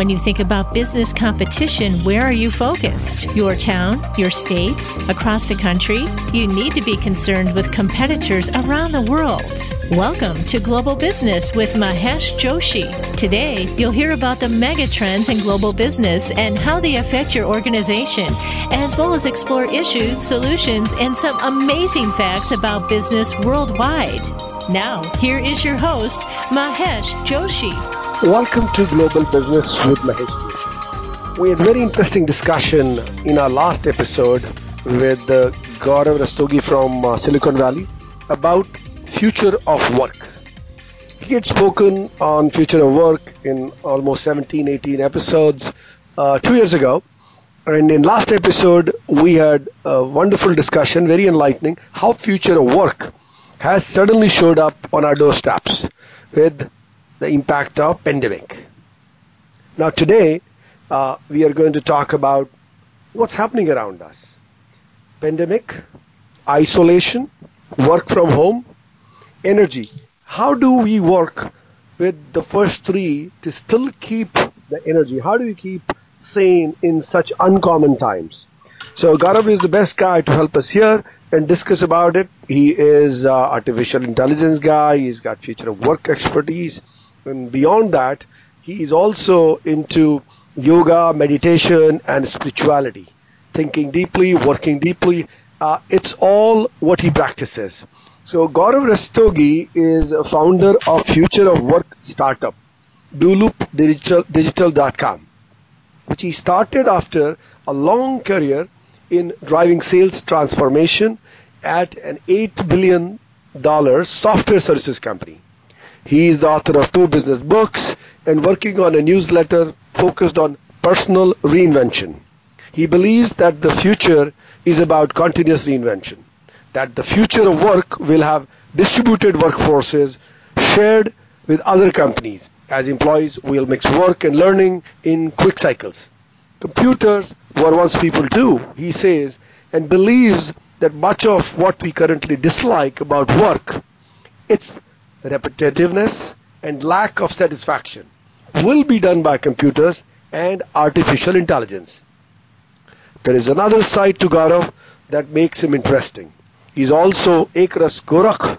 When you think about business competition, where are you focused? Your town, your state, across the country? You need to be concerned with competitors around the world. Welcome to Global Business with Mahesh Joshi. Today, you'll hear about the mega trends in global business and how they affect your organization, as well as explore issues, solutions, and some amazing facts about business worldwide. Now, here is your host, Mahesh Joshi. Welcome to Global Business with Mahesh. We had a very interesting discussion in our last episode with uh, Gaurav Rastogi from uh, Silicon Valley about future of work. He had spoken on future of work in almost 17, 18 episodes uh, two years ago. And in last episode, we had a wonderful discussion, very enlightening, how future of work has suddenly showed up on our doorsteps with the impact of pandemic. Now today, uh, we are going to talk about what's happening around us. Pandemic, isolation, work from home, energy. How do we work with the first three to still keep the energy? How do we keep sane in such uncommon times? So Gaurav is the best guy to help us here and discuss about it. He is uh, artificial intelligence guy. He's got future of work expertise, and beyond that, he is also into yoga, meditation, and spirituality, thinking deeply, working deeply. Uh, it's all what he practices. So Gaurav Rastogi is a founder of Future of Work startup, DuluPdigital.com, which he started after a long career in driving sales transformation at an $8 billion software services company. He is the author of two business books and working on a newsletter focused on personal reinvention. He believes that the future is about continuous reinvention, that the future of work will have distributed workforces shared with other companies. As employees, we'll mix work and learning in quick cycles. Computers were once people too, he says, and believes that much of what we currently dislike about work, its repetitiveness and lack of satisfaction, will be done by computers and artificial intelligence. There is another side to Gaurav that makes him interesting. He's also Ekras Gorakh,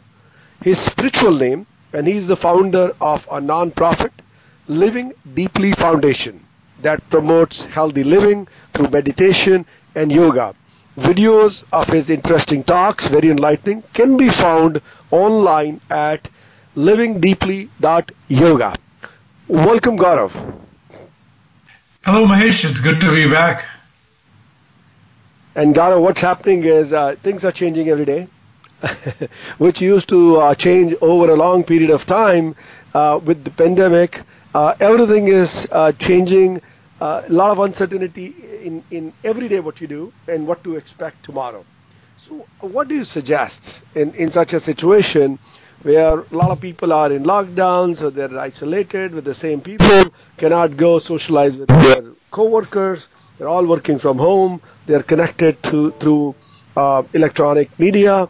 his spiritual name, and he's the founder of a non-profit Living Deeply Foundation that promotes healthy living through meditation and yoga. Videos of his interesting talks, very enlightening, can be found online at livingdeeply.yoga. Welcome, Gaurav. Hello, Mahesh. It's good to be back. And Gaurav, what's happening is uh, things are changing every day, which used to uh, change over a long period of time uh, with the pandemic. Uh, everything is uh, changing uh, a lot of uncertainty in, in every day what you do and what to expect tomorrow. So, what do you suggest in, in such a situation where a lot of people are in lockdown, so they're isolated with the same people, cannot go socialize with their co-workers, they're all working from home, they're connected to through uh, electronic media.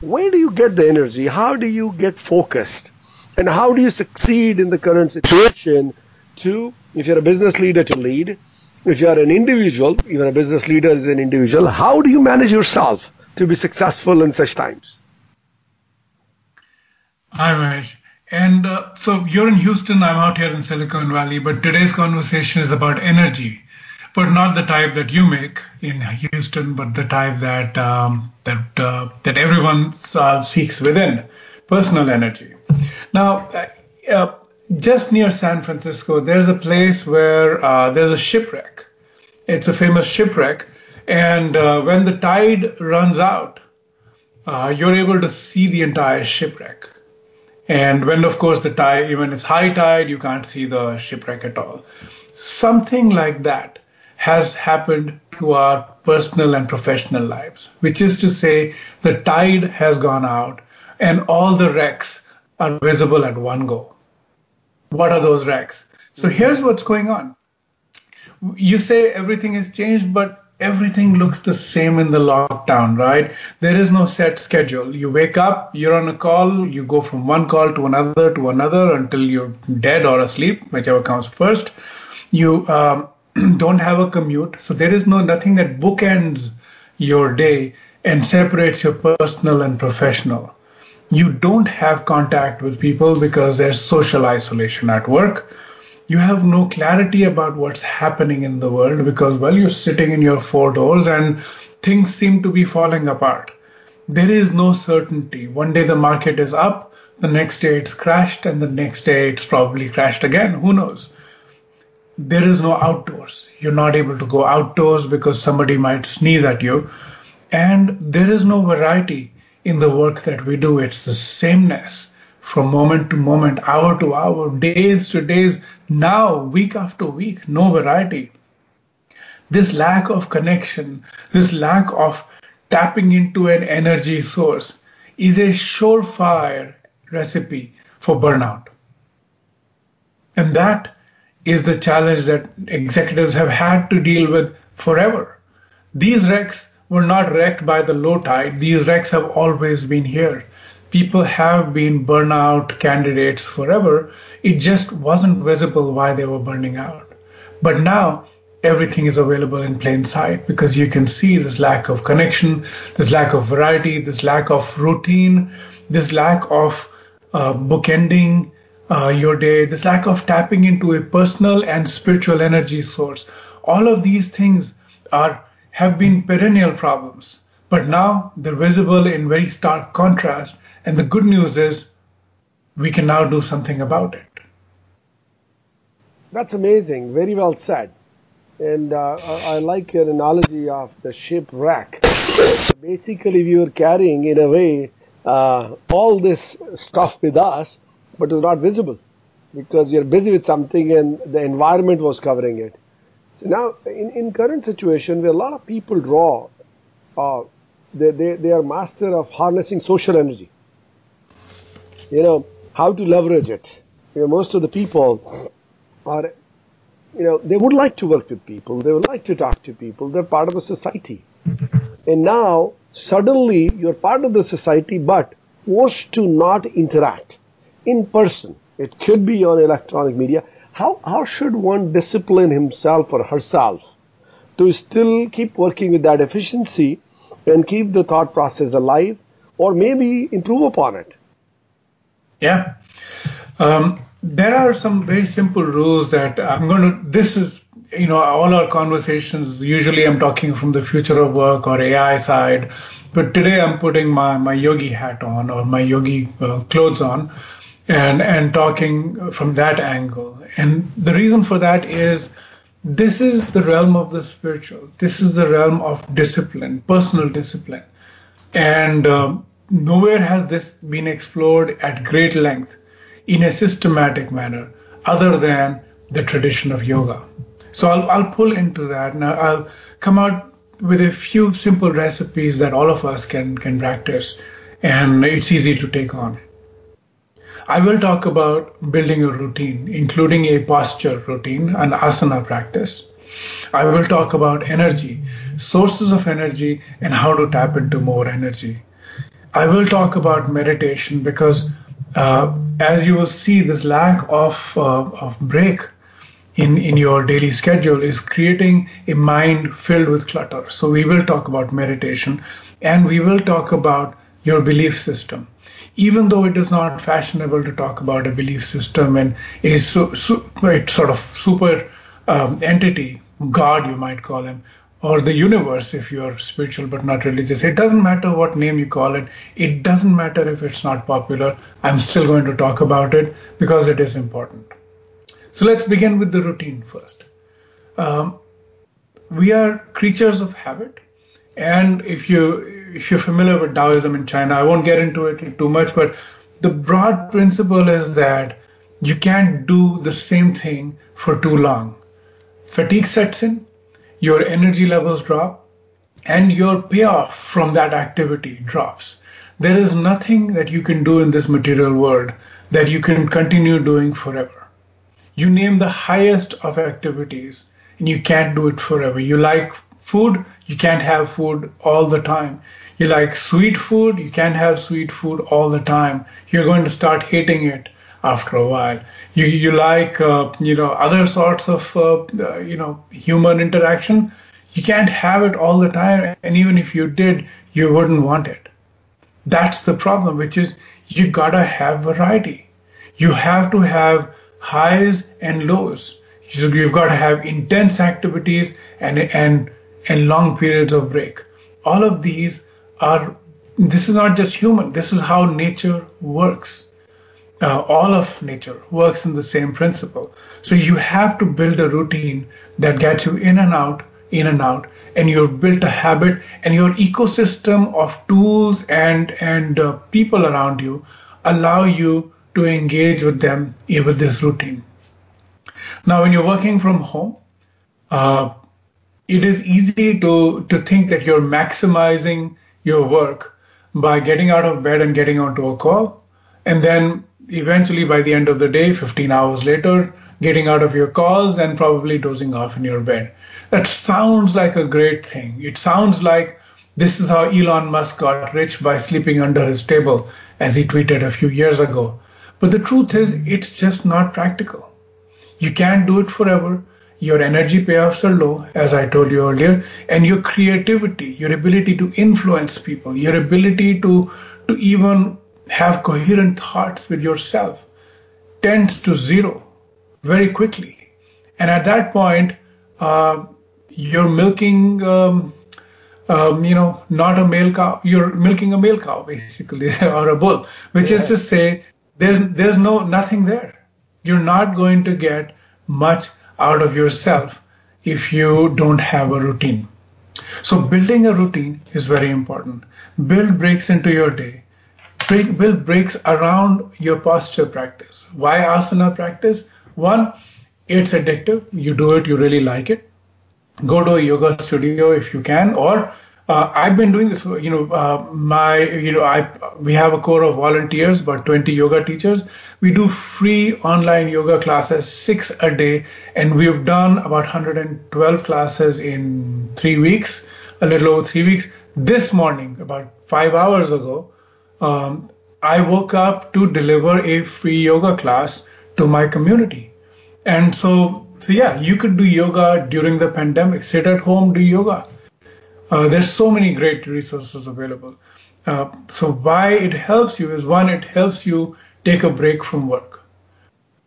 Where do you get the energy? How do you get focused? And how do you succeed in the current situation to if you're a business leader to lead, if you're an individual, even a business leader is an individual, how do you manage yourself to be successful in such times? Hi, Mahesh. And uh, so you're in Houston, I'm out here in Silicon Valley, but today's conversation is about energy, but not the type that you make in Houston, but the type that um, that uh, that everyone uh, seeks within, personal energy. Now, uh, just near San Francisco, there's a place where uh, there's a shipwreck. It's a famous shipwreck. And uh, when the tide runs out, uh, you're able to see the entire shipwreck. And when, of course, the tide, even it's high tide, you can't see the shipwreck at all. Something like that has happened to our personal and professional lives, which is to say, the tide has gone out and all the wrecks are visible at one go what are those wrecks? So mm-hmm. here's what's going on. You say everything has changed, but everything looks the same in the lockdown, right? There is no set schedule. You wake up, you're on a call, you go from one call to another to another until you're dead or asleep, whichever comes first. You um, don't have a commute, so there is no nothing that bookends your day and separates your personal and professional. You don't have contact with people because there's social isolation at work. You have no clarity about what's happening in the world because, well, you're sitting in your four doors and things seem to be falling apart. There is no certainty. One day the market is up, the next day it's crashed, and the next day it's probably crashed again. Who knows? There is no outdoors. You're not able to go outdoors because somebody might sneeze at you. And there is no variety in the work that we do. It's the sameness from moment to moment, hour to hour, days to days, now, week after week, no variety. This lack of connection, this lack of tapping into an energy source is a surefire recipe for burnout. And that is the challenge that executives have had to deal with forever. These wrecks were not wrecked by the low tide, these wrecks have always been here. People have been burnout candidates forever. It just wasn't visible why they were burning out. But now everything is available in plain sight because you can see this lack of connection, this lack of variety, this lack of routine, this lack of uh, bookending uh, your day, this lack of tapping into a personal and spiritual energy source. All of these things are have been perennial problems, but now they're visible in very stark contrast. And the good news is we can now do something about it. That's amazing. Very well said. And uh, I like your analogy of the shipwreck. Basically, we were carrying, in a way, uh, all this stuff with us, but it was not visible because you're busy with something and the environment was covering it. So now, in, in current situation where a lot of people draw, uh, they, they, they are master of harnessing social energy. You know, how to leverage it. You know, most of the people are you know, they would like to work with people. They would like to talk to people. They're part of a society. And now, suddenly, you're part of the society, but forced to not interact in person. It could be on electronic media. How, how should one discipline himself or herself to still keep working with that efficiency and keep the thought process alive or maybe improve upon it? Yeah. Um, there are some very simple rules that I'm going to. This is, you know, all our conversations. Usually, I'm talking from the future of work or AI side, but today I'm putting my my yogi hat on or my yogi uh, clothes on, and and talking from that angle. And the reason for that is. This is the realm of the spiritual. This is the realm of discipline, personal discipline. And um, nowhere has this been explored at great length in a systematic manner other than the tradition of yoga. So I'll, I'll pull into that and I'll come out with a few simple recipes that all of us can, can practice and it's easy to take on. I will talk about building a routine, including a posture routine, an asana practice. I will talk about energy, sources of energy, and how to tap into more energy. I will talk about meditation because as you will see, this lack of, uh, of break in, in your daily schedule is creating a mind filled with clutter. So, we will talk about meditation and we will talk about your belief system. Even though it is not fashionable to talk about a belief system and a su- su- sort of super um, entity, God, you might call him, or the universe if you're spiritual but not religious. It doesn't matter what name you call it. It doesn't matter if it's not popular. I'm still going to talk about it because it is important. So let's begin with the routine first. Um, we are creatures of habit, and if you if you're familiar with Taoism in China, I won't get into it too much, but the broad principle is that you can't do the same thing for too long. Fatigue sets in, your energy levels drop and your payoff from that activity drops. There is nothing that you can do in this material world that you can continue doing forever. You name the highest of activities and you can't do it forever. You like food, you can't have food all the time. You like sweet food, you can't have sweet food all the time. You're going to start hating it after a while. You you like uh, you know other sorts of uh, uh, you know human interaction. You can't have it all the time, and even if you did, you wouldn't want it. That's the problem, which is you gotta have variety. You have to have highs and lows. You've got to have intense activities and and and long periods of break. All of these are. This is not just human. This is how nature works. Uh, all of nature works in the same principle. So you have to build a routine that gets you in and out, in and out, and you've built a habit, and your ecosystem of tools and and uh, people around you allow you to engage with them with this routine. Now, when you're working from home, uh, it is easy to, to think that you're maximizing your work by getting out of bed and getting onto a call. And then eventually, by the end of the day, 15 hours later, getting out of your calls and probably dozing off in your bed. That sounds like a great thing. It sounds like this is how Elon Musk got rich by sleeping under his table, as he tweeted a few years ago. But the truth is, it's just not practical. You can't do it forever. Your energy payoffs are low, as I told you earlier, and your creativity, your ability to influence people, your ability to, to even have coherent thoughts with yourself tends to zero very quickly. And at that point, uh, you're milking, um, um, you know, not a male cow. You're milking a male cow, basically, or a bull, which yeah. is to say, there's there's no nothing there. You're not going to get much out of yourself if you don't have a routine. So building a routine is very important. Build breaks into your day. Break, build breaks around your posture practice. Why asana practice? One, it's addictive. You do it, you really like it. Go to a yoga studio if you can, or uh, I've been doing this. You know, uh, my you know, I we have a core of volunteers, about 20 yoga teachers. We do free online yoga classes, six a day, and we've done about 112 classes in three weeks, a little over three weeks. This morning, about five hours ago, um, I woke up to deliver a free yoga class to my community, and so so yeah, you could do yoga during the pandemic. Sit at home, do yoga uh, there's so many great resources available. Uh, so why it helps you is one, it helps you take a break from work.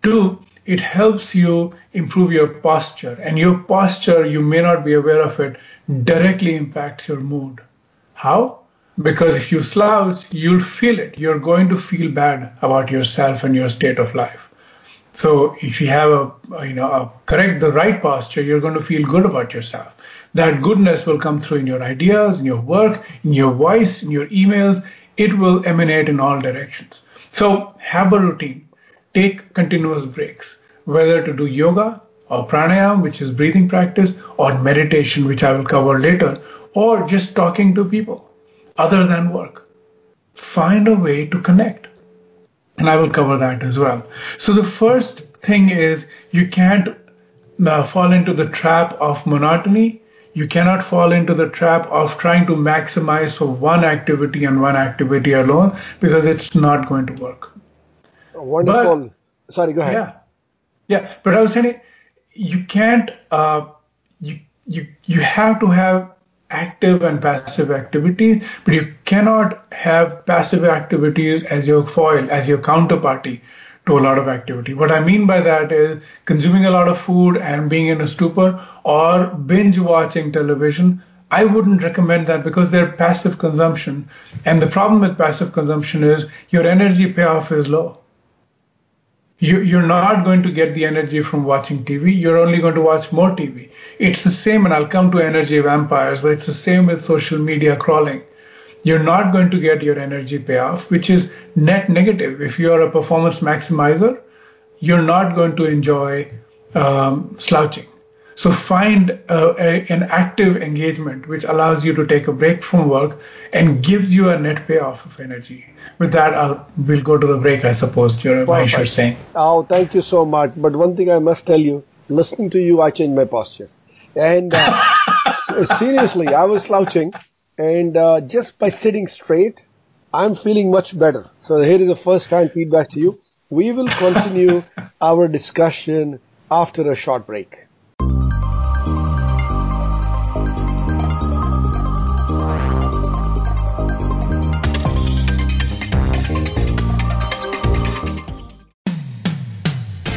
Two, it helps you improve your posture, and your posture, you may not be aware of it, directly impacts your mood. How? Because if you slouch, you'll feel it. You're going to feel bad about yourself and your state of life. So if you have a, you know, a correct the right posture, you're going to feel good about yourself. That goodness will come through in your ideas, in your work, in your voice, in your emails. It will emanate in all directions. So have a routine. Take continuous breaks, whether to do yoga or pranayama, which is breathing practice, or meditation, which I will cover later, or just talking to people other than work. Find a way to connect. And I will cover that as well. So the first thing is you can't uh, fall into the trap of monotony you cannot fall into the trap of trying to maximize for one activity and one activity alone because it's not going to work. Wonderful. But, Sorry, go ahead. Yeah, yeah. But I was saying, you can't. Uh, you you you have to have active and passive activities, but you cannot have passive activities as your foil, as your counterparty to a lot of activity. What I mean by that is consuming a lot of food and being in a stupor or binge watching television. I wouldn't recommend that because they're passive consumption. And the problem with passive consumption is your energy payoff is low. You, are not going to get the energy from watching TV. You're only going to watch more TV. It's the same, and I'll come to energy vampires, but it's the same with social media crawling you're not going to get your energy payoff, which is net negative. If you're a performance maximizer, you're not going to enjoy um, slouching. So find uh, a, an active engagement which allows you to take a break from work and gives you a net payoff of energy. With that, I'll, we'll go to the break, I suppose, you're, you're saying. Oh, thank you so much. But one thing I must tell you, listening to you, I changed my posture. And uh, seriously, I was slouching and uh, just by sitting straight, I'm feeling much better. So here is the first time feedback to you. We will continue our discussion after a short break.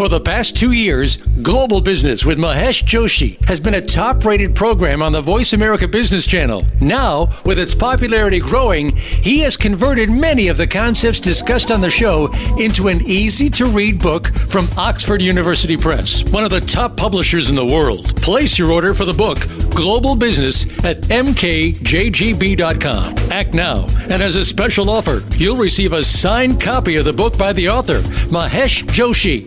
For the past two years, Global Business with Mahesh Joshi has been a top rated program on the Voice America Business Channel. Now, with its popularity growing, he has converted many of the concepts discussed on the show into an easy to read book from Oxford University Press, one of the top publishers in the world. Place your order for the book, Global Business, at mkjgb.com. Act now, and as a special offer, you'll receive a signed copy of the book by the author, Mahesh Joshi.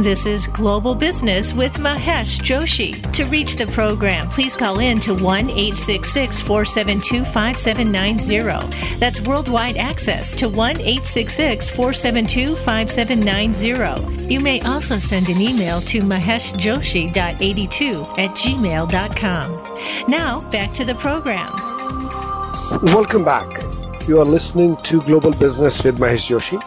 This is Global Business with Mahesh Joshi. To reach the program, please call in to 1 866 472 5790. That's worldwide access to 1 866 472 5790. You may also send an email to maheshjoshi.82 at gmail.com. Now, back to the program. Welcome back. You are listening to Global Business with Mahesh Joshi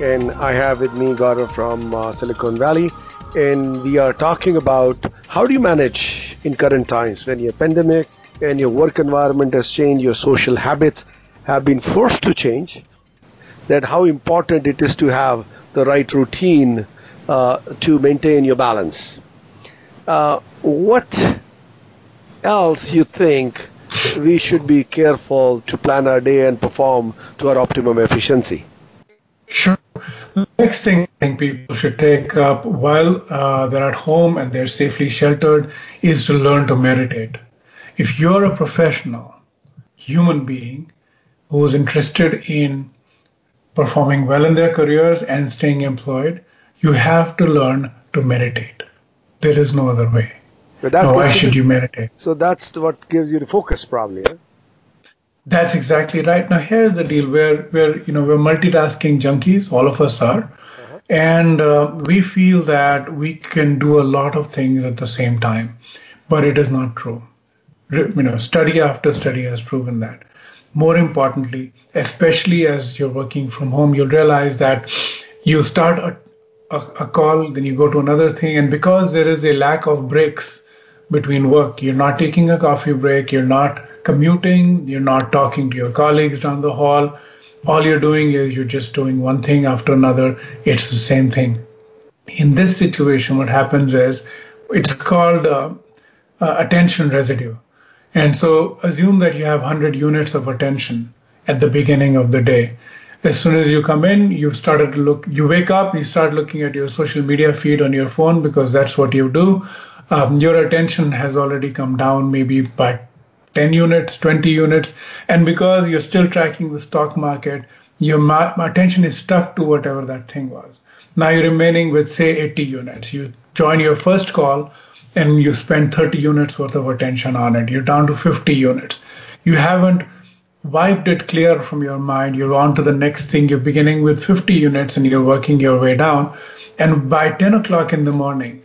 and I have with me Gaurav from uh, Silicon Valley, and we are talking about how do you manage in current times when your pandemic and your work environment has changed, your social habits have been forced to change. That how important it is to have the right routine uh, to maintain your balance. Uh, what else you think we should be careful to plan our day and perform to our optimum efficiency? Sure. The next thing I think people should take up while uh, they're at home and they're safely sheltered is to learn to meditate. If you're a professional human being who is interested in performing well in their careers and staying employed, you have to learn to meditate. There is no other way. Now, why should you meditate? So that's what gives you the focus, probably. Eh? That's exactly right. Now here's the deal: where where you know we're multitasking junkies, all of us are, uh-huh. and uh, we feel that we can do a lot of things at the same time, but it is not true. You know, study after study has proven that. More importantly, especially as you're working from home, you'll realize that you start a, a, a call, then you go to another thing, and because there is a lack of breaks between work, you're not taking a coffee break, you're not commuting, you're not talking to your colleagues down the hall. All you're doing is you're just doing one thing after another. It's the same thing. In this situation, what happens is it's called uh, uh, attention residue. And so assume that you have 100 units of attention at the beginning of the day. As soon as you come in, you've started to look, you wake up, you start looking at your social media feed on your phone because that's what you do. Um, your attention has already come down maybe by 10 units, 20 units. And because you're still tracking the stock market, your ma- attention is stuck to whatever that thing was. Now you're remaining with, say, 80 units. You join your first call and you spend 30 units worth of attention on it. You're down to 50 units. You haven't wiped it clear from your mind. You're on to the next thing. You're beginning with 50 units and you're working your way down. And by 10 o'clock in the morning,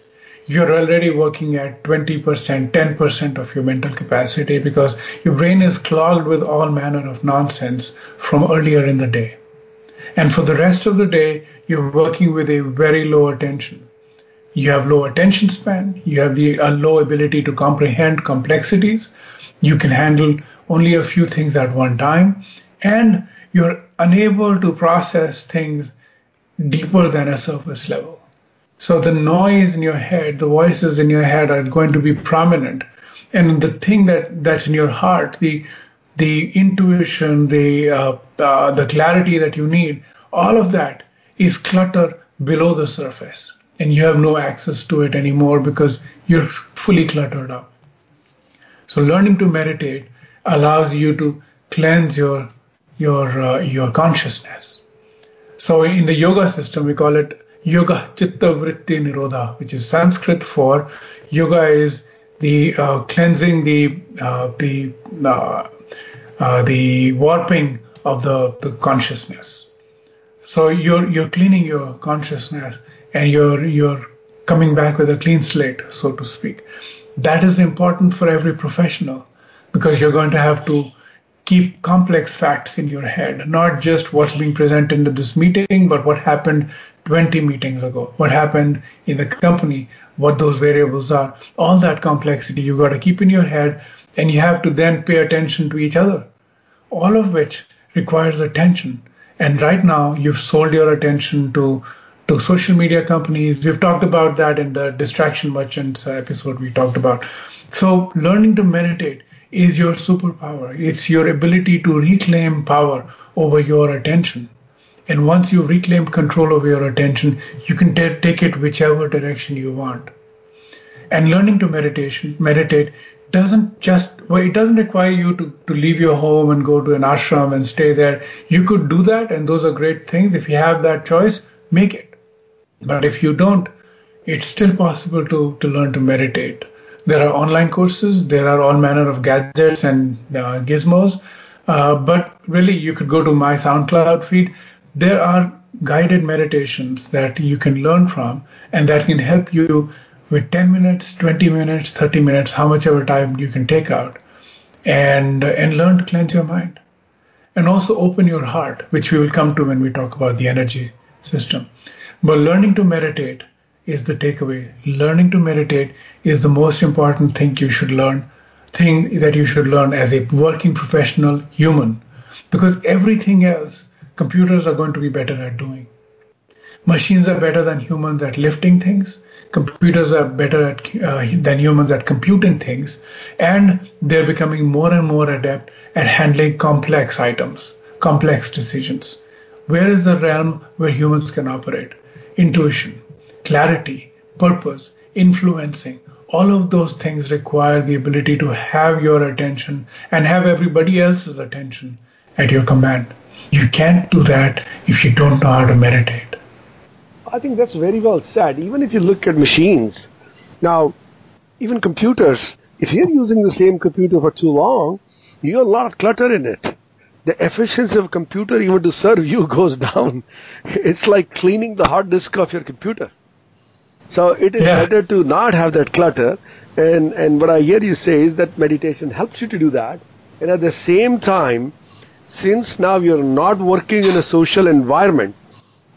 you're already working at 20%, 10% of your mental capacity because your brain is clogged with all manner of nonsense from earlier in the day. And for the rest of the day, you're working with a very low attention. You have low attention span, you have the a low ability to comprehend complexities, you can handle only a few things at one time, and you're unable to process things deeper than a surface level. So the noise in your head, the voices in your head are going to be prominent. And the thing that, that's in your heart, the the intuition, the uh, uh, the clarity that you need, all of that is clutter below the surface and you have no access to it anymore because you're fully cluttered up. So learning to meditate allows you to cleanse your your uh, your consciousness. So in the yoga system, we call it yoga chitta vritti nirodha, which is Sanskrit for yoga is the uh, cleansing the uh, the uh, uh, the warping of the, the consciousness. So you're you're cleaning your consciousness and you're you're coming back with a clean slate, so to speak. That is important for every professional because you're going to have to keep complex facts in your head, not just what's being presented in this meeting, but what happened 20 meetings ago, what happened in the company, what those variables are. All that complexity you've got to keep in your head, and you have to then pay attention to each other, all of which requires attention. And right now, you've sold your attention to to social media companies. We've talked about that in the distraction merchants episode we talked about. So, learning to meditate is your superpower. It's your ability to reclaim power over your attention. And once you've reclaimed control over your attention, you can t- take it whichever direction you want. And learning to meditation, meditate doesn't just well, it doesn't require you to, to leave your home and go to an ashram and stay there. You could do that, and those are great things. If you have that choice, make it. But if you don't, it's still possible to, to learn to meditate. There are online courses, there are all manner of gadgets and uh, gizmos. Uh, but really, you could go to my SoundCloud feed. There are guided meditations that you can learn from and that can help you with 10 minutes, 20 minutes, 30 minutes, how much ever time you can take out, and, and learn to cleanse your mind. And also open your heart, which we will come to when we talk about the energy system. But learning to meditate is the takeaway. Learning to meditate is the most important thing you should learn, thing that you should learn as a working professional human, because everything else computers are going to be better at doing. Machines are better than humans at lifting things. Computers are better at, uh, than humans at computing things, and they're becoming more and more adept at handling complex items, complex decisions. Where is the realm where humans can operate? intuition, clarity, purpose, influencing. All of those things require the ability to have your attention and have everybody else's attention at your command. You can't do that if you don't know how to meditate. I think that's very well said. Even if you look at machines, now, even computers, if you're using the same computer for too long, you have a lot of clutter in it the efficiency of a computer even to serve you goes down. It's like cleaning the hard disk of your computer. So it is yeah. better to not have that clutter. And, and what I hear you say is that meditation helps you to do that. And at the same time, since now you're not working in a social environment,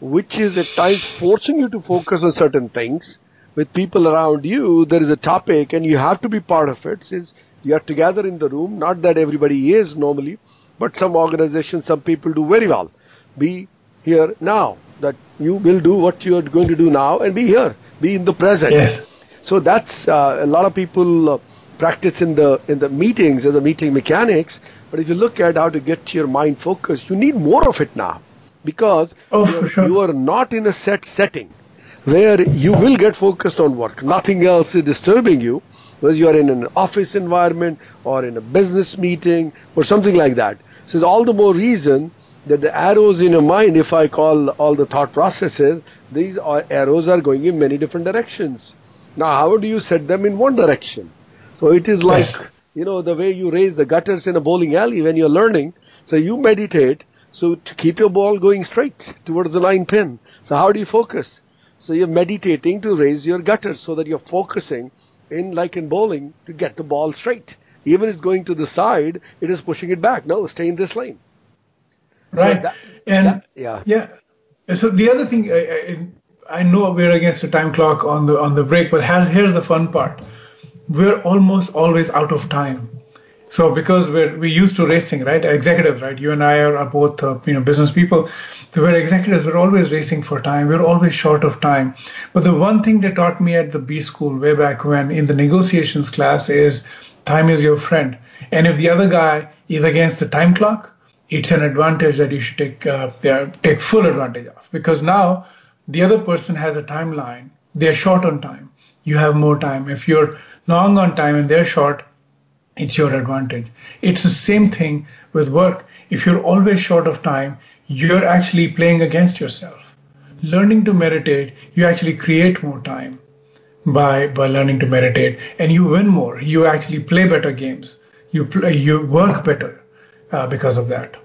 which is at times forcing you to focus on certain things with people around you, there is a topic and you have to be part of it since you are together in the room. Not that everybody is normally, but some organizations, some people do very well. Be here now. That you will do what you are going to do now and be here. Be in the present. Yes. So that's uh, a lot of people uh, practice in the in the meetings and the meeting mechanics. But if you look at how to get your mind focused, you need more of it now because oh, you, are, sure. you are not in a set setting where you will get focused on work. Nothing else is disturbing you whether you are in an office environment or in a business meeting or something like that. So it's all the more reason that the arrows in your mind, if I call all the thought processes, these are, arrows are going in many different directions. Now, how do you set them in one direction? So it is like, yes. You know, the way you raise the gutters in a bowling alley when you're learning. So you meditate so to keep your ball going straight towards the line pin. So how do you focus? So you're meditating to raise your gutters so that you're focusing in like in bowling to get the ball straight. Even if it's going to the side, it is pushing it back. No, stay in this lane. Right. So that, and that, yeah. Yeah. So the other thing, I, I, I, know we're against a time clock on the on the break, but has, here's the fun part: we're almost always out of time. So because we're we used to racing, right? Executives, right? You and I are, are both uh, you know business people. We're executives. We're always racing for time. We're always short of time. But the one thing they taught me at the B school way back when in the negotiations class is time is your friend. And if the other guy is against the time clock, it's an advantage that you should take uh, take full advantage of because now the other person has a timeline, they're short on time. You have more time. If you're long on time and they're short, it's your advantage. It's the same thing with work. If you're always short of time, you're actually playing against yourself. Learning to meditate, you actually create more time by by learning to meditate, and you win more. You actually play better games. You play, you work better uh, because of that.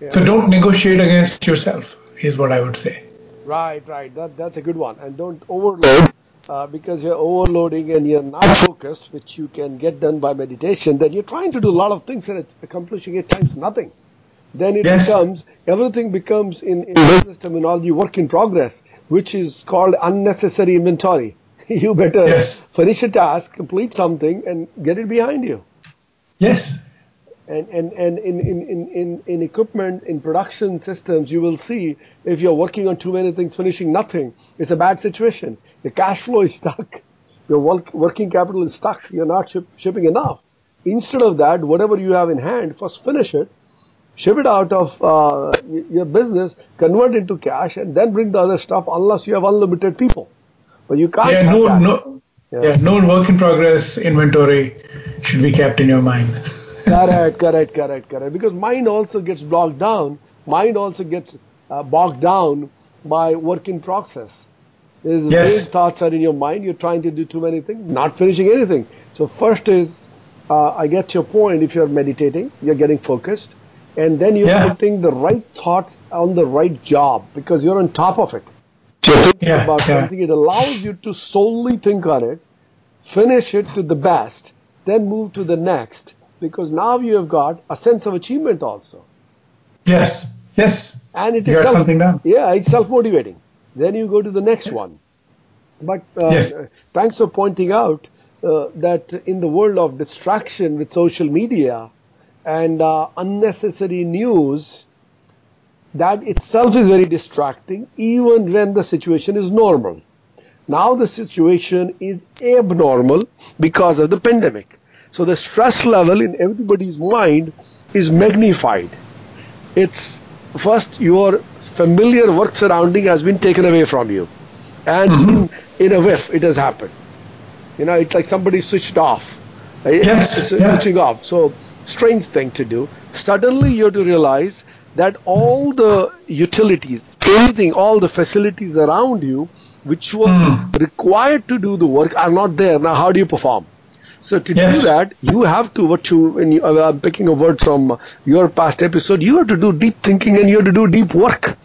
Yeah. So don't negotiate against yourself. Is what I would say. Right, right. That that's a good one. And don't overload uh, because you're overloading and you're not focused, which you can get done by meditation. Then you're trying to do a lot of things and accomplishing eight times nothing. Then it yes. becomes everything becomes in, in business terminology work in progress, which is called unnecessary inventory. you better yes. finish a task, complete something, and get it behind you. Yes, and, and, and in, in, in, in equipment, in production systems, you will see if you're working on too many things, finishing nothing, it's a bad situation. The cash flow is stuck. Your work, working capital is stuck. You're not ship, shipping enough. Instead of that, whatever you have in hand, first finish it, ship it out of uh, your business, convert into cash, and then bring the other stuff unless you have unlimited people. But you can't. Yeah, no, no, yeah. yeah, no work in progress inventory should be kept in your mind. Correct, correct, correct, correct. Because mind also gets blocked down. Mind also gets uh, bogged down by work in process. There's yes. vague thoughts are in your mind. You're trying to do too many things, not finishing anything. So first is, uh, I get your point. If you're meditating, you're getting focused, and then you're yeah. putting the right thoughts on the right job because you're on top of it. You're thinking yeah, about yeah. something. It allows you to solely think on it, finish it to the best, then move to the next because now you have got a sense of achievement also. Yes, yes. And it is self, something down. Yeah, it's self-motivating. Then you go to the next one. But uh, yes. thanks for pointing out uh, that in the world of distraction with social media and uh, unnecessary news, that itself is very distracting, even when the situation is normal. Now the situation is abnormal because of the pandemic. So the stress level in everybody's mind is magnified. It's first your familiar work surrounding has been taken away from you. And mm-hmm. in, in a whiff, it has happened. You know, it's like somebody switched off. Yes. Yeah. Switching off. So, strange thing to do. Suddenly, you have to realize that all the utilities, everything, all the facilities around you, which were mm. required to do the work, are not there. Now, how do you perform? So to yes. do that, you have to what you when you, uh, I'm picking a word from your past episode. You have to do deep thinking and you have to do deep work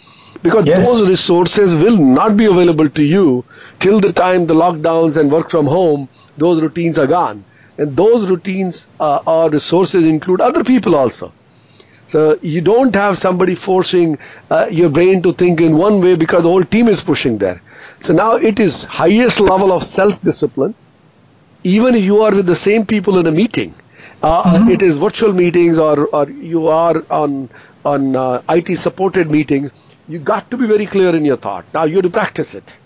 because yes. those resources will not be available to you till the time the lockdowns and work from home. Those routines are gone, and those routines uh, or resources include other people also. So you don't have somebody forcing uh, your brain to think in one way because the whole team is pushing there. So now it is highest level of self-discipline even if you are with the same people in a meeting, uh, mm-hmm. it is virtual meetings or, or you are on on uh, IT supported meetings, you got to be very clear in your thought. Now you have to practice it,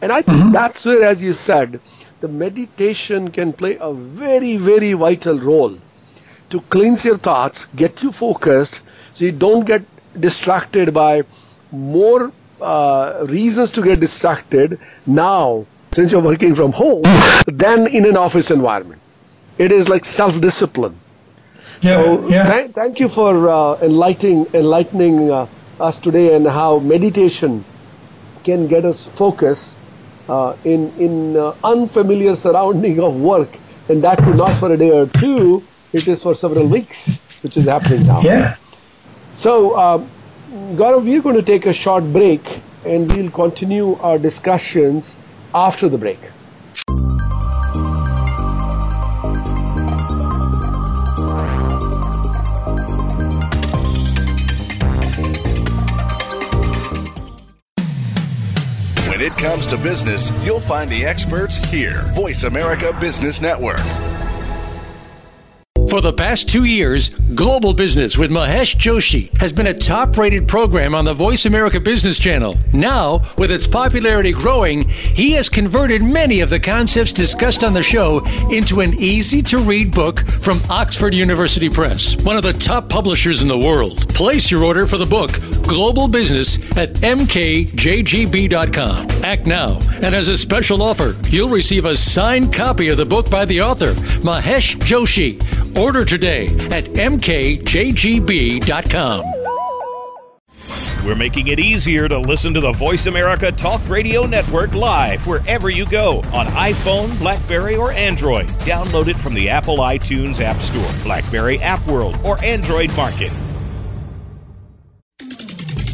and I think mm-hmm. that's where, as you said, the meditation can play a very very vital role to cleanse your thoughts, get you focused, so you don't get distracted by more uh, reasons to get distracted now since you're working from home than in an office environment. It is like self-discipline. Yeah, so yeah. Th- thank you for uh, enlightening enlightening uh, us today and how meditation can get us focused uh, in in uh, unfamiliar surrounding of work, and that too not for a day or two. It is for several weeks, which is happening now. Yeah. So, um, Gaurav, we're going to take a short break, and we'll continue our discussions after the break. When it comes to business, you'll find the experts here. Voice America Business Network. For the past two years, Global Business with Mahesh Joshi has been a top rated program on the Voice America Business Channel. Now, with its popularity growing, he has converted many of the concepts discussed on the show into an easy to read book from Oxford University Press, one of the top publishers in the world. Place your order for the book Global Business at mkjgb.com. Act now, and as a special offer, you'll receive a signed copy of the book by the author, Mahesh Joshi. Order today at mkjgb.com. We're making it easier to listen to the Voice America Talk Radio Network live wherever you go on iPhone, Blackberry, or Android. Download it from the Apple iTunes App Store, Blackberry App World, or Android Market.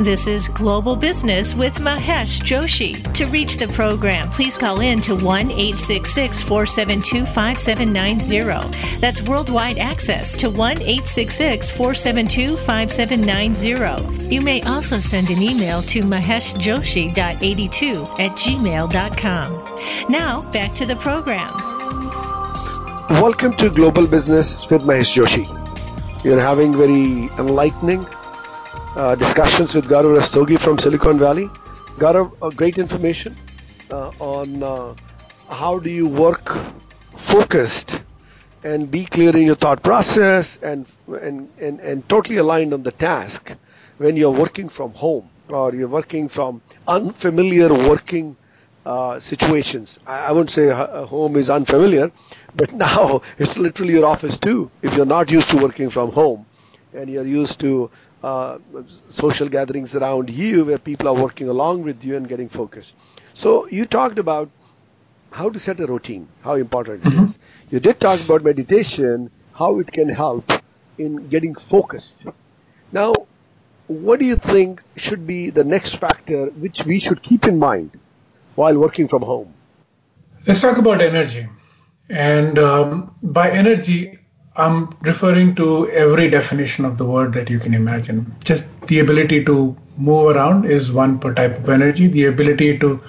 This is Global Business with Mahesh Joshi. To reach the program, please call in to 1 866 472 5790. That's worldwide access to 1 866 472 5790. You may also send an email to maheshjoshi.82 at gmail.com. Now, back to the program. Welcome to Global Business with Mahesh Joshi. You're having very enlightening uh, discussions with Gaurav Rastogi from Silicon Valley. Gaurav, uh, great information uh, on uh, how do you work focused and be clear in your thought process and, and, and, and totally aligned on the task when you're working from home or you're working from unfamiliar working uh, situations. I, I wouldn't say home is unfamiliar, but now it's literally your office too. If you're not used to working from home and you're used to uh, social gatherings around you where people are working along with you and getting focused. So you talked about how to set a routine, how important mm-hmm. it is. You did talk about meditation, how it can help in getting focused. Now, what do you think should be the next factor which we should keep in mind while working from home? Let's talk about energy. And um, by energy, I'm referring to every definition of the word that you can imagine. Just the ability to move around is one per type of energy. The ability to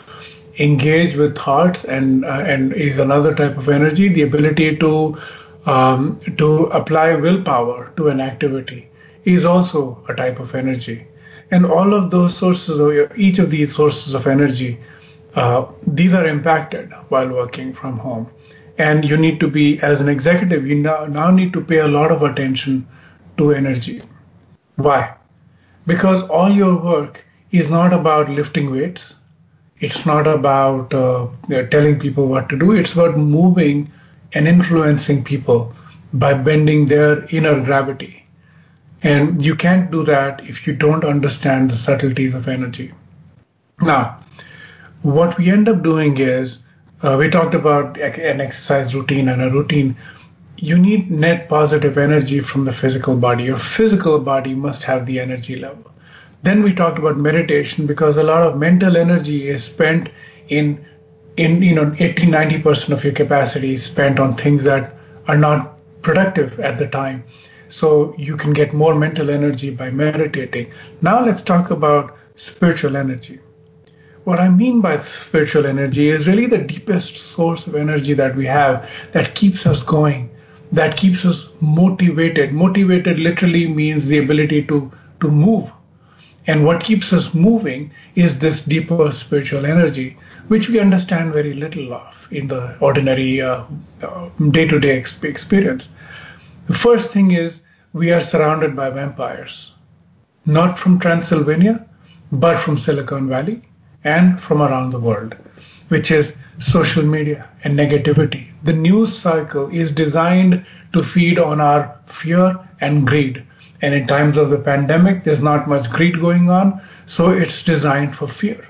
engage with thoughts and uh, and is another type of energy. The ability to um, to apply willpower to an activity is also a type of energy. And all of those sources, of each of these sources of energy, uh, these are impacted while working from home and you need to be as an executive you now, now need to pay a lot of attention to energy. Why? Because all your work is not about lifting weights. It's not about uh, telling people what to do. It's about moving and influencing people by bending their inner gravity. And you can't do that if you don't understand the subtleties of energy. Now what we end up doing is uh, we talked about an exercise routine and a routine. You need net positive energy from the physical body. Your physical body must have the energy level. Then we talked about meditation because a lot of mental energy is spent in in you know 80 90% of your capacity is spent on things that are not productive at the time. So you can get more mental energy by meditating. Now let's talk about spiritual energy what I mean by spiritual energy is really the deepest source of energy that we have that keeps us going, that keeps us motivated. Motivated literally means the ability to, to move. And what keeps us moving is this deeper spiritual energy, which we understand very little of in the ordinary day to day experience. The first thing is we are surrounded by vampires, not from Transylvania, but from Silicon Valley and from around the world, which is social media and negativity. The news cycle is designed to feed on our fear and greed. And in times of the pandemic, there's not much greed going on, so it's designed for fear.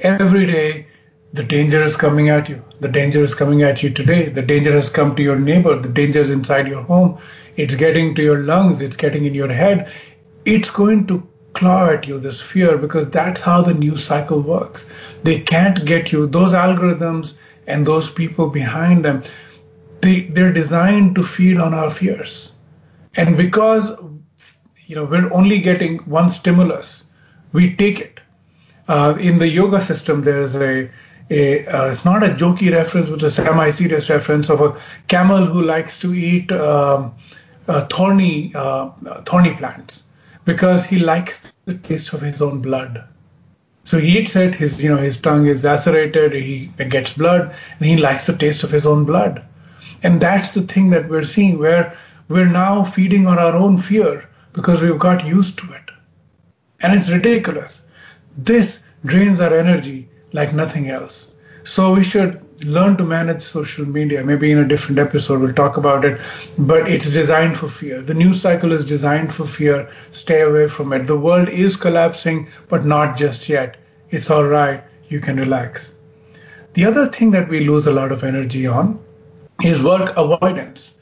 Every day, the danger is coming at you. The danger is coming at you today. The danger has come to your neighbor. The danger is inside your home. It's getting to your lungs. It's getting in your head. It's going to claw at you, this fear, because that's how the news cycle works. They can't get you. Those algorithms and those people behind them, they, they're designed to feed on our fears. And because you know we're only getting one stimulus, we take it. Uh, in the yoga system, there's a a uh, it's not a jokey reference, but a semi-serious reference of a camel who likes to eat um, uh, thorny uh, thorny plants because he likes the taste of his own blood. So he eats it. His you know his tongue is lacerated. He gets blood, and he likes the taste of his own blood. And that's the thing that we're seeing, where we're now feeding on our own fear because we've got used to it, and it's ridiculous. This drains our energy like nothing else. So we should learn to manage social media. Maybe in a different episode we'll talk about it, but it's designed for fear. The news cycle is designed for fear. Stay away from it. The world is collapsing, but not just yet. It's all right. You can relax. The other thing that we lose a lot of energy on is work avoidance,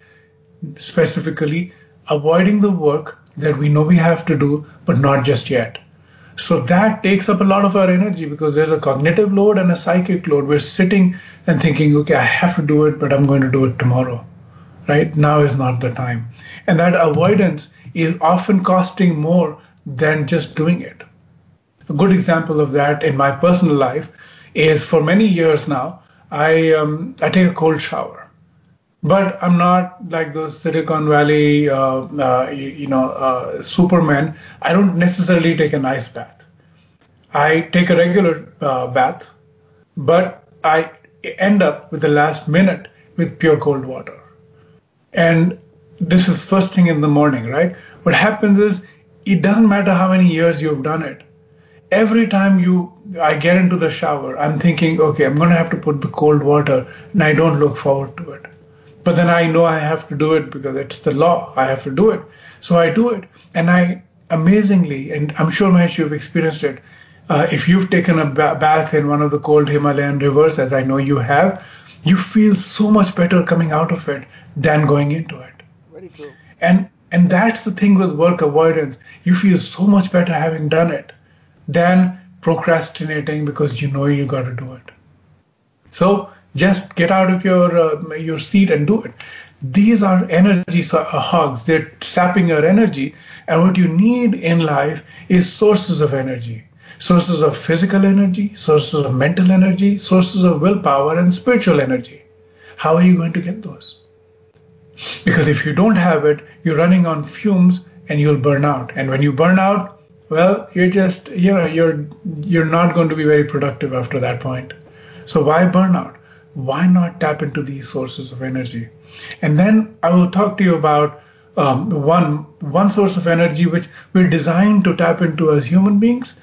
specifically avoiding the work that we know we have to do, but not just yet. So that takes up a lot of our energy because there's a cognitive load and a psychic load. We're sitting and thinking, okay, I have to do it, but I'm going to do it tomorrow. Right now is not the time. And that avoidance is often costing more than just doing it. A good example of that in my personal life is for many years now, I um, I take a cold shower, but I'm not like those Silicon Valley, uh, uh, you, you, know, uh, Superman. I don't necessarily take an ice bath. I take a regular uh, bath, but I end up with the last minute with pure cold water. And this is first thing in the morning, right? What happens is it doesn't matter how many years you've done it. Every time you I get into the shower, I'm thinking, okay, I'm going to have to put the cold water, and I don't look forward to it. But then I know I have to do it because it's the law. I have to do it. So I do it. And I amazingly, and I'm sure Mahesh, you've experienced it, uh, if you've taken a ba- bath in one of the cold Himalayan rivers, as I know you have, you feel so much better coming out of it than going into it. Very true. And and that's the thing with work avoidance. You feel so much better having done it than procrastinating because you know you got to do it. So just get out of your uh, your seat and do it. These are energy hogs. They're sapping your energy, and what you need in life is sources of energy sources of physical energy, sources of mental energy, sources of willpower, and spiritual energy. How are you going to get those? Because if you don't have it, you're running on fumes and you'll burn out. And when you burn out, well, you're just, you know, you're you're not going to be very productive after that point. So why burnout? Why not tap into these sources of energy? And then I will talk to you about um, one one source of energy which we're designed to tap into as human beings,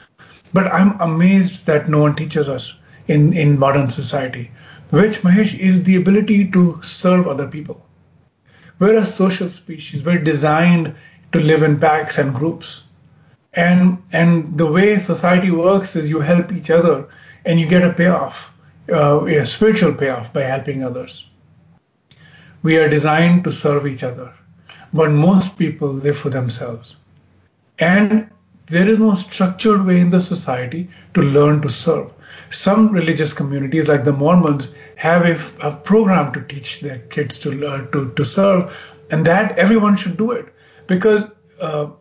but I'm amazed that no one teaches us in, in modern society, which, Mahesh, is the ability to serve other people. We're a social species. We're designed to live in packs and groups. And, and the way society works is you help each other and you get a payoff, uh, a spiritual payoff by helping others. We are designed to serve each other, but most people live for themselves. And there is no structured way in the society to learn to serve. Some religious communities, like the Mormons, have a, a program to teach their kids to learn to, to serve, and that everyone should do it because. Uh,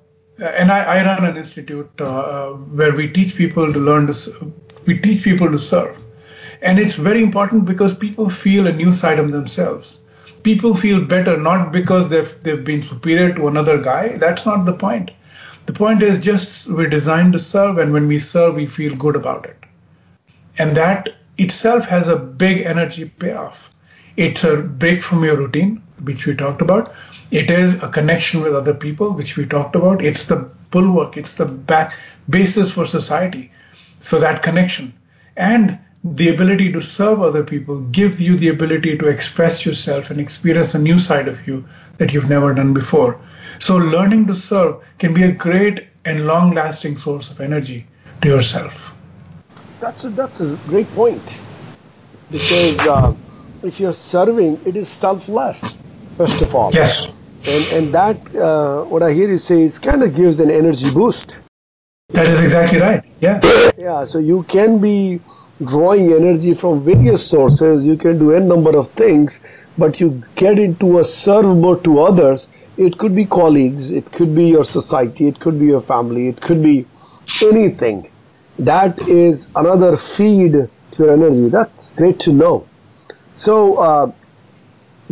and I, I, run an institute uh, uh, where we teach people to learn to we teach people to serve, and it's very important because people feel a new side of themselves. People feel better not because they've they've been superior to another guy. That's not the point the point is just we're designed to serve, and when we serve, we feel good about it. And that itself has a big energy payoff. It's a break from your routine, which we talked about. It is a connection with other people, which we talked about. It's the bulwark, it's the back basis for society. So that connection. And the ability to serve other people gives you the ability to express yourself and experience a new side of you that you've never done before. So learning to serve can be a great and long lasting source of energy to yourself. That's a, that's a great point. Because uh, if you're serving, it is selfless, first of all. Yes. And, and that, uh, what I hear you say, is kind of gives an energy boost. That is exactly right. Yeah. Yeah. So you can be drawing energy from various sources. You can do a number of things, but you get into a serve mode to others it could be colleagues, it could be your society, it could be your family, it could be anything. That is another feed to your energy. That's great to know. So, uh,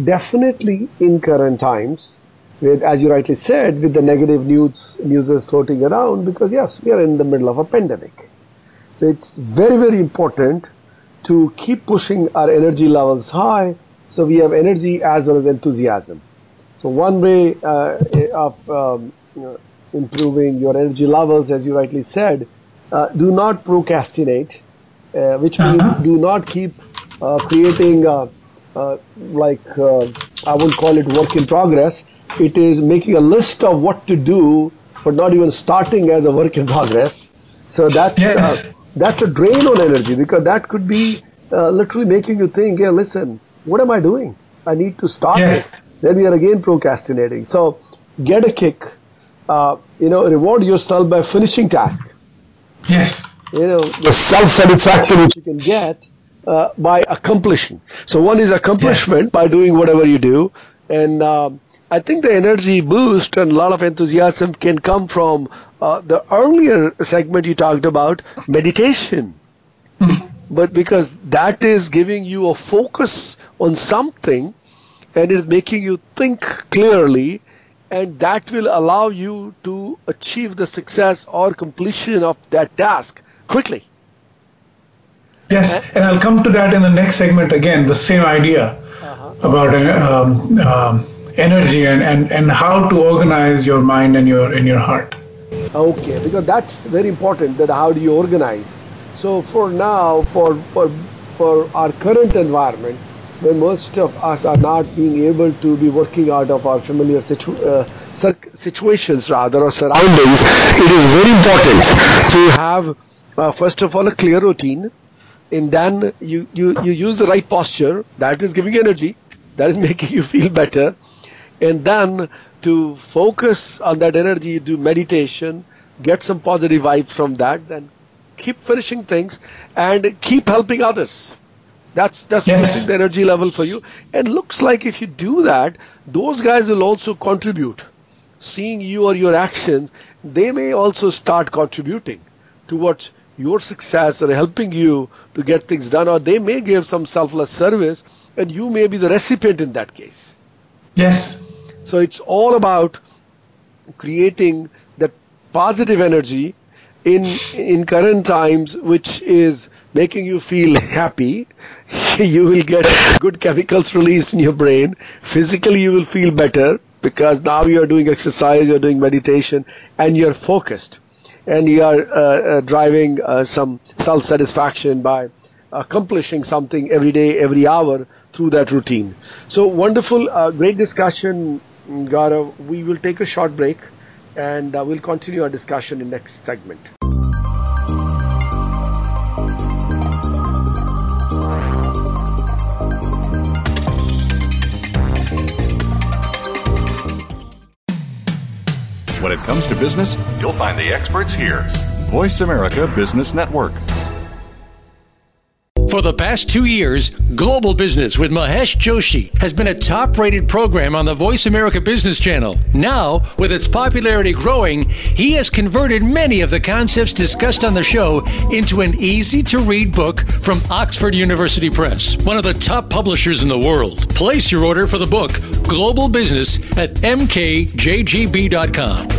definitely in current times, with, as you rightly said, with the negative news news floating around, because yes, we are in the middle of a pandemic. So it's very, very important to keep pushing our energy levels high so we have energy as well as enthusiasm. So one way uh, of um, you know, improving your energy levels, as you rightly said, uh, do not procrastinate, uh, which means uh-huh. do not keep uh, creating uh, uh, like I would call it work in progress. It is making a list of what to do, but not even starting as a work in progress. So that's yes. That's a drain on energy because that could be literally making you think, yeah, listen, what am I doing? I need to stop yes. it. Then we are again procrastinating. So get a kick. Uh, you know, reward yourself by finishing task. Yes. You know, the self-satisfaction which you can get uh, by accomplishing. So one is accomplishment yes. by doing whatever you do, and um, I think the energy boost and a lot of enthusiasm can come from uh, the earlier segment you talked about, meditation. Mm-hmm but because that is giving you a focus on something and is making you think clearly and that will allow you to achieve the success or completion of that task quickly yes and i'll come to that in the next segment again the same idea uh-huh. about um, um, energy and, and, and how to organize your mind and your in your heart. Okay because that's very important that how do you organize. So for now, for, for, for our current environment, when most of us are not being able to be working out of our familiar situ- uh, situations rather or surroundings, it is very important to have uh, first of all a clear routine. And then you, you, you use the right posture. That is giving energy. That is making you feel better and then to focus on that energy do meditation get some positive vibes from that then keep finishing things and keep helping others. That's that's yes. the energy level for you. And looks like if you do that, those guys will also contribute. Seeing you or your actions, they may also start contributing towards your success or helping you to get things done, or they may give some selfless service, and you may be the recipient in that case. Yes. So it's all about creating that positive energy in in current times which is making you feel happy. You will get good chemicals released in your brain. Physically you will feel better because now you are doing exercise you're doing meditation and you're focused. And you are uh, uh, driving uh, some self satisfaction by accomplishing something every day every hour through that routine so wonderful uh, great discussion Gaurav. we will take a short break and uh, we'll continue our discussion in next segment. When it comes to business, you'll find the experts here. Voice America Business Network. For the past two years, Global Business with Mahesh Joshi has been a top rated program on the Voice America Business Channel. Now, with its popularity growing, he has converted many of the concepts discussed on the show into an easy to read book from Oxford University Press, one of the top publishers in the world. Place your order for the book, Global Business, at mkjgb.com.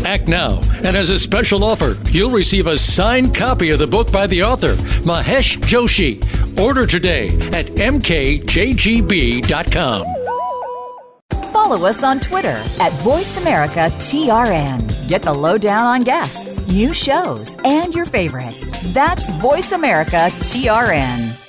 Act now, and as a special offer, you'll receive a signed copy of the book by the author, Mahesh Joshi. Order today at mkjgb.com. Follow us on Twitter at VoiceAmericaTRN. Get the lowdown on guests, new shows, and your favorites. That's VoiceAmericaTRN.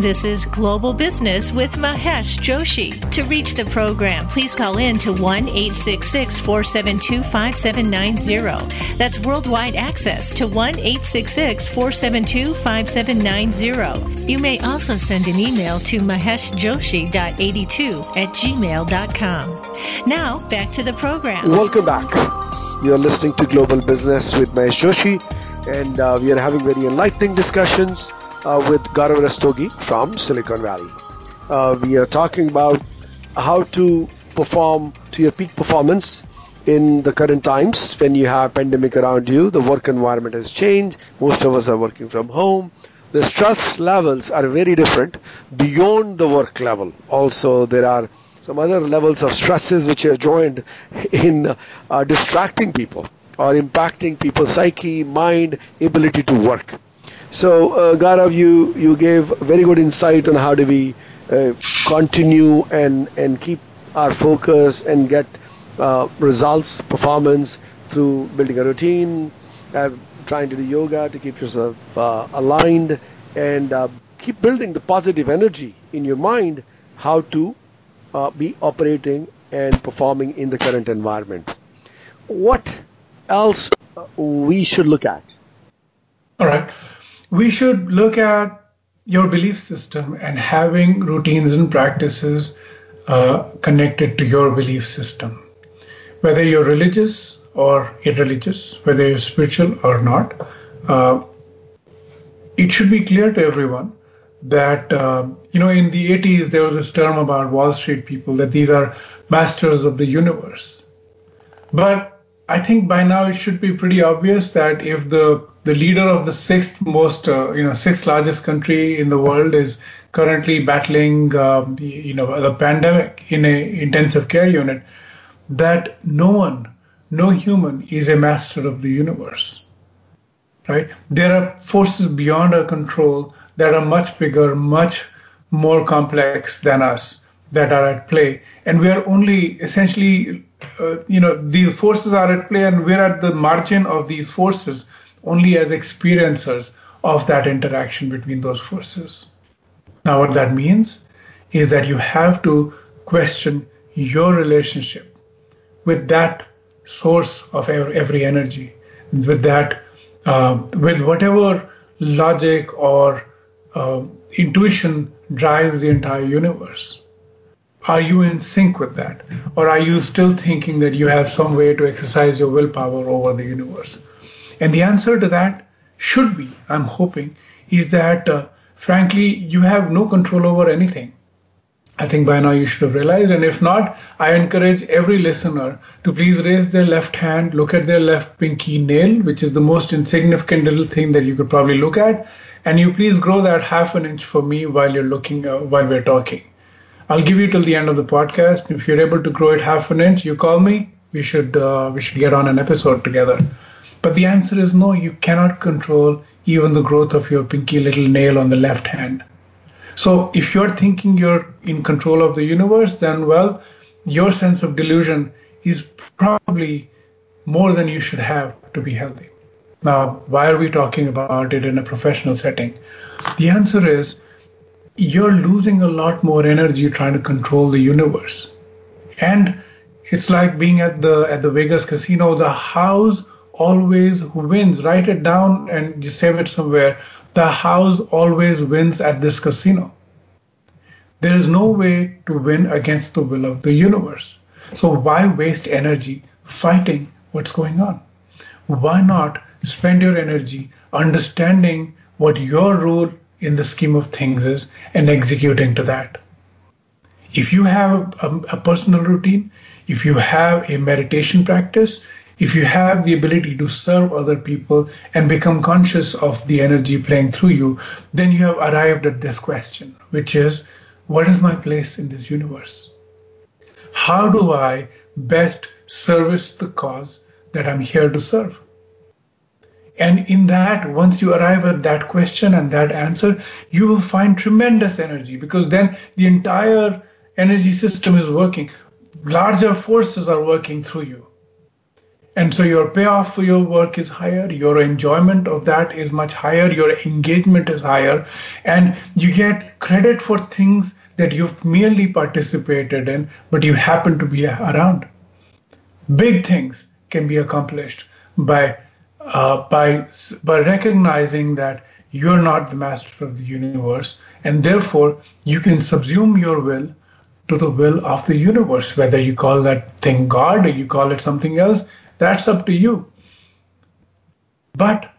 This is Global Business with Mahesh Joshi. To reach the program, please call in to 1 866 472 5790. That's worldwide access to 1 866 472 5790. You may also send an email to maheshjoshi.82 at gmail.com. Now, back to the program. Welcome back. You're listening to Global Business with Mahesh Joshi, and uh, we are having very enlightening discussions uh, with Gaurav Rastogi from Silicon Valley. Uh, we are talking about how to perform to your peak performance in the current times when you have pandemic around you. The work environment has changed. Most of us are working from home. The stress levels are very different beyond the work level. Also there are some other levels of stresses which are joined in uh, distracting people or impacting people's psyche mind ability to work so, uh, Gaurav, you, you gave very good insight on how do we uh, continue and, and keep our focus and get uh, results, performance through building a routine, uh, trying to do yoga to keep yourself uh, aligned, and uh, keep building the positive energy in your mind how to uh, be operating and performing in the current environment. What else we should look at? All right we should look at your belief system and having routines and practices uh, connected to your belief system. Whether you're religious or irreligious, whether you're spiritual or not, uh, it should be clear to everyone that, uh, you know, in the 80s, there was this term about Wall Street people that these are masters of the universe. But I think by now it should be pretty obvious that if the the leader of the sixth most, uh, you know, sixth largest country in the world is currently battling, uh, you know, the pandemic in a intensive care unit. That no one, no human, is a master of the universe, right? There are forces beyond our control that are much bigger, much more complex than us that are at play, and we are only essentially, uh, you know, these forces are at play, and we're at the margin of these forces only as experiencers of that interaction between those forces. Now, what that means is that you have to question your relationship with that source of every energy, with that, uh, with whatever logic or uh, intuition drives the entire universe. Are you in sync with that? Or are you still thinking that you have some way to exercise your willpower over the universe? And the answer to that should be, I'm hoping, is that uh, frankly, you have no control over anything. I think by now you should have realized. And if not, I encourage every listener to please raise their left hand, look at their left pinky nail, which is the most insignificant little thing that you could probably look at. And you please grow that half an inch for me while you're looking, uh, while we're talking. I'll give you till the end of the podcast. If you're able to grow it half an inch, you call me. We should uh, we should get on an episode together. But the answer is no, you cannot control even the growth of your pinky little nail on the left hand. So if you're thinking you're in control of the universe, then well, your sense of delusion is probably more than you should have to be healthy. Now, why are we talking about it in a professional setting? The answer is you're losing a lot more energy trying to control the universe. And it's like being at the at the Vegas casino, the house always wins. Write it down and just save it somewhere. The house always wins at this casino. There is no way to win against the will of the universe. So why waste energy fighting what's going on? Why not spend your energy understanding what your role in the scheme of things is and executing to that? If you have a, a personal routine, if you have a meditation practice, if you have the ability to serve other people and become conscious of the energy playing through you, then you have arrived at this question, which is what is my place in this universe? How do I best service the cause that I'm here to serve? And in that, once you arrive at that question and that answer, you will find tremendous energy because then the entire energy system is working. Larger forces are working through you And so your payoff for your work is higher, your enjoyment of that is much higher, your engagement is higher, and you get credit for things that you've merely participated in, but you happen to be around. Big things can be accomplished by uh, by by recognizing that you're not the master of the universe, and therefore you can subsume your will to the will of the universe. Whether you call that thing God or you call it something else, that's up to you. But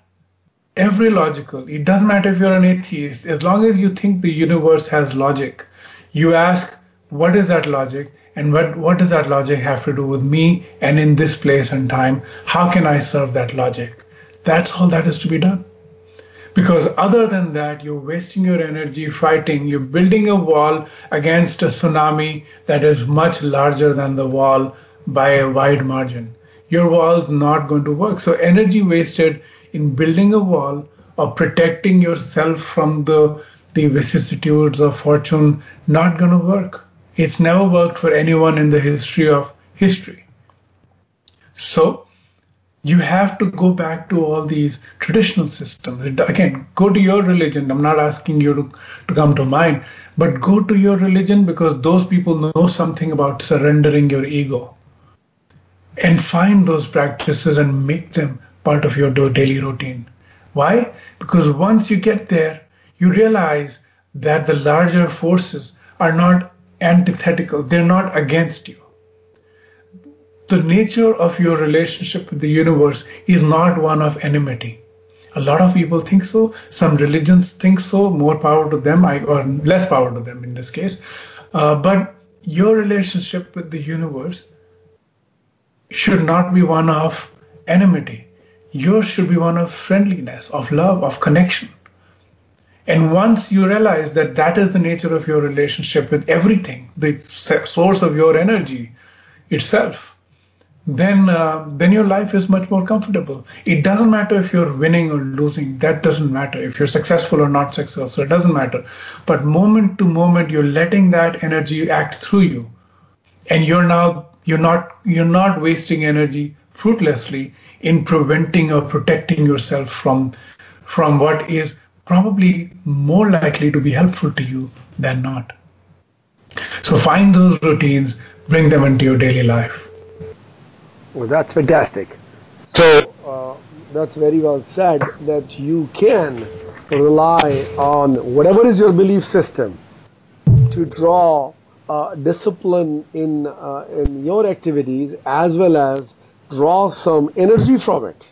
every logical, it doesn't matter if you're an atheist, as long as you think the universe has logic, you ask, what is that logic? And what, what does that logic have to do with me and in this place and time? How can I serve that logic? That's all that is to be done. Because other than that, you're wasting your energy fighting. You're building a wall against a tsunami that is much larger than the wall by a wide margin your wall is not going to work. So energy wasted in building a wall or protecting yourself from the the vicissitudes of fortune not going to work. It's never worked for anyone in the history of history. So you have to go back to all these traditional systems. Again, go to your religion. I'm not asking you to, to come to mine, but go to your religion because those people know something about surrendering your ego and find those practices and make them part of your daily routine. Why? Because once you get there, you realize that the larger forces are not antithetical, they're not against you. The nature of your relationship with the universe is not one of enmity. A lot of people think so. Some religions think so. More power to them, I, or less power to them in this case. Uh, but your relationship with the universe should not be one of enmity. Yours should be one of friendliness, of love, of connection. And once you realize that that is the nature of your relationship with everything, the source of your energy itself, then uh, then your life is much more comfortable. It doesn't matter if you're winning or losing. That doesn't matter. If you're successful or not successful, it doesn't matter. But moment to moment, you're letting that energy act through you, and you're now you're not you're not wasting energy fruitlessly in preventing or protecting yourself from from what is probably more likely to be helpful to you than not. So find those routines, bring them into your daily life. Well, that's fantastic. So uh, that's very well said that you can rely on whatever is your belief system to draw uh, discipline in uh, in your activities as well as draw some energy from it.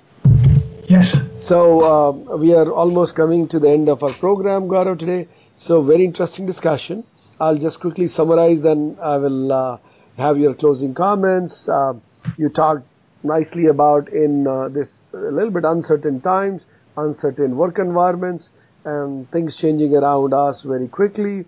Yes. So uh, we are almost coming to the end of our program, Gaurav, today. So very interesting discussion. I'll just quickly summarize, then I will uh, have your closing comments. Uh, you talked nicely about in uh, this a little bit uncertain times, uncertain work environments, and things changing around us very quickly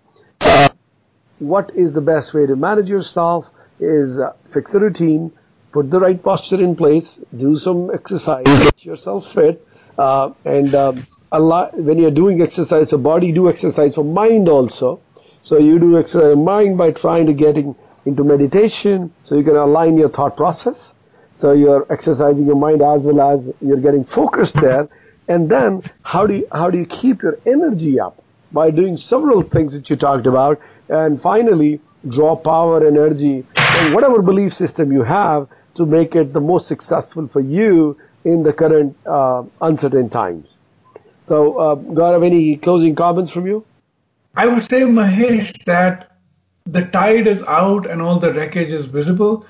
what is the best way to manage yourself is uh, fix a routine, put the right posture in place, do some exercise, get yourself fit, uh, and um, lot, when you're doing exercise for body, do exercise for mind also. So you do exercise mind by trying to getting into meditation, so you can align your thought process. So you're exercising your mind as well as you're getting focused there. And then how do you, how do you keep your energy up? By doing several things that you talked about and finally draw power, energy, whatever belief system you have to make it the most successful for you in the current uh, uncertain times. So, uh, Gaurav, any closing comments from you? I would say, Mahesh, that the tide is out and all the wreckage is visible.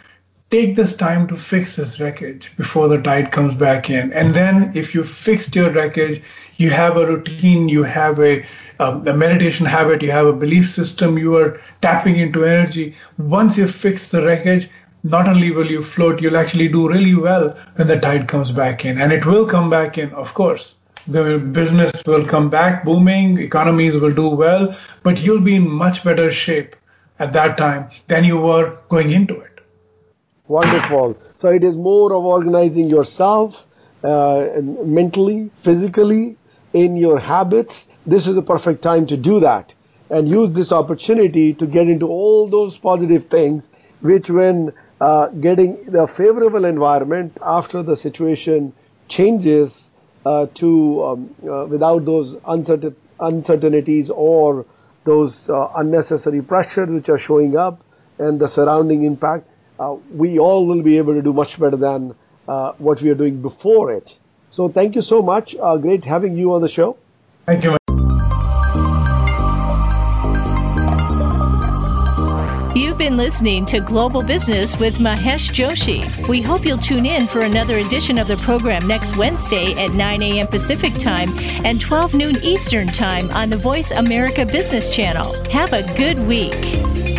Take this time to fix this wreckage before the tide comes back in. And then, if you fixed your wreckage, you have a routine, you have a um, a meditation habit, you have a belief system, you are tapping into energy. Once you fix the wreckage, not only will you float, you'll actually do really well when the tide comes back in. And it will come back in, of course. The business will come back booming, economies will do well, but you'll be in much better shape at that time than you were going into it. Wonderful. So it is more of organizing yourself uh, mentally, physically, in your habits this is the perfect time to do that and use this opportunity to get into all those positive things which when uh, getting the favorable environment after the situation changes uh, to um, uh, without those uncertain, uncertainties or those uh, unnecessary pressures which are showing up and the surrounding impact, uh, we all will be able to do much better than uh, what we are doing before it. So thank you so much. great having you on the show. Thank you. Been listening to Global Business with Mahesh Joshi. We hope you'll tune in for another edition of the program next Wednesday at 9 a.m. Pacific Time and 12 noon Eastern Time on the Voice America Business Channel. Have a good week.